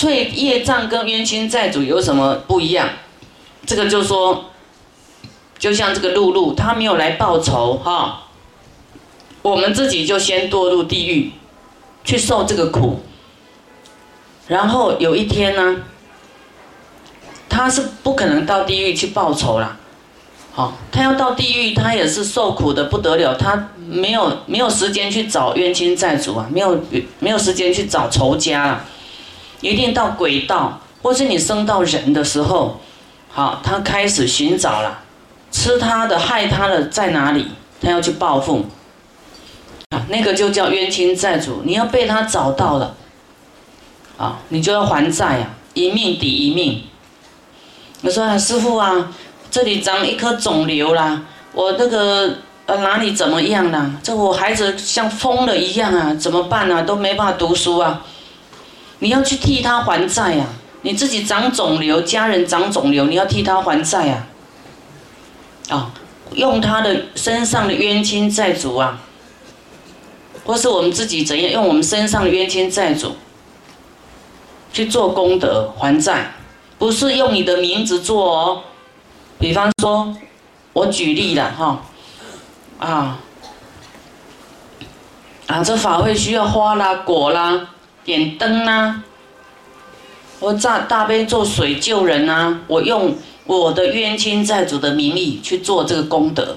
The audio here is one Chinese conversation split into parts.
罪业障跟冤亲债主有什么不一样？这个就说，就像这个露露，他没有来报仇哈，我们自己就先堕入地狱，去受这个苦。然后有一天呢，他是不可能到地狱去报仇啦。好，他要到地狱，他也是受苦的不得了，他没有没有时间去找冤亲债主啊，没有没有时间去找仇家了，一定到鬼道，或是你生到人的时候，好，他开始寻找了，吃他的害他的在哪里，他要去报复，啊，那个就叫冤亲债主，你要被他找到了，啊，你就要还债啊，一命抵一命。我说啊师傅啊。这里长一颗肿瘤啦，我那个呃哪里怎么样啦？这我孩子像疯了一样啊，怎么办啊？都没办法读书啊！你要去替他还债呀！你自己长肿瘤，家人长肿瘤，你要替他还债啊！啊，用他的身上的冤亲债主啊，或是我们自己怎样用我们身上的冤亲债主去做功德还债，不是用你的名字做哦。比方说，我举例了哈，啊，啊，这法会需要花啦、果啦、点灯啦，我炸大悲咒水救人啊，我用我的冤亲债主的名义去做这个功德，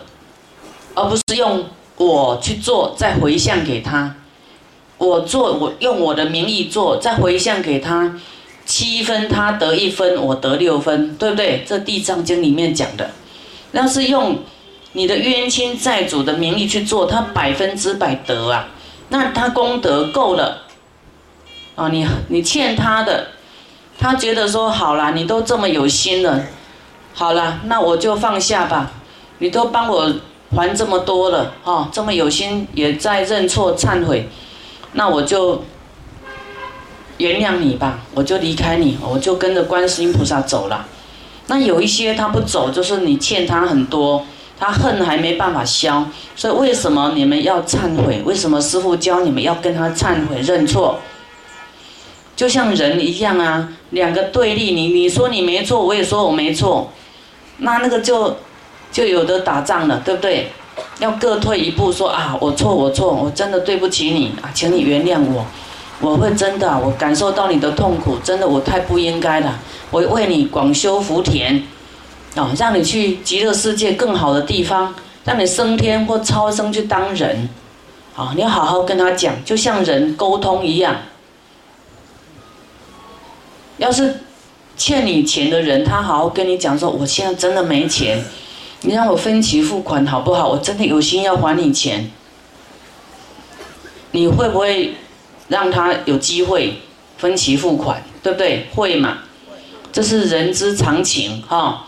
而不是用我去做再回向给他，我做我用我的名义做再回向给他。七分他得一分，我得六分，对不对？这《地藏经》里面讲的，那是用你的冤亲债主的名义去做，他百分之百得啊。那他功德够了啊，你你欠他的，他觉得说好了，你都这么有心了，好了，那我就放下吧。你都帮我还这么多了，哈，这么有心也在认错忏悔，那我就。原谅你吧，我就离开你，我就跟着观世音菩萨走了。那有一些他不走，就是你欠他很多，他恨还没办法消。所以为什么你们要忏悔？为什么师父教你们要跟他忏悔认错？就像人一样啊，两个对立，你你说你没错，我也说我没错，那那个就就有的打仗了，对不对？要各退一步，说啊，我错我错，我真的对不起你啊，请你原谅我。我会真的，我感受到你的痛苦，真的我太不应该了。我为你广修福田，啊，让你去极乐世界更好的地方，让你升天或超生去当人，啊，你要好好跟他讲，就像人沟通一样。要是欠你钱的人，他好好跟你讲说，我现在真的没钱，你让我分期付款好不好？我真的有心要还你钱，你会不会？让他有机会分期付款，对不对？会嘛？这是人之常情哈。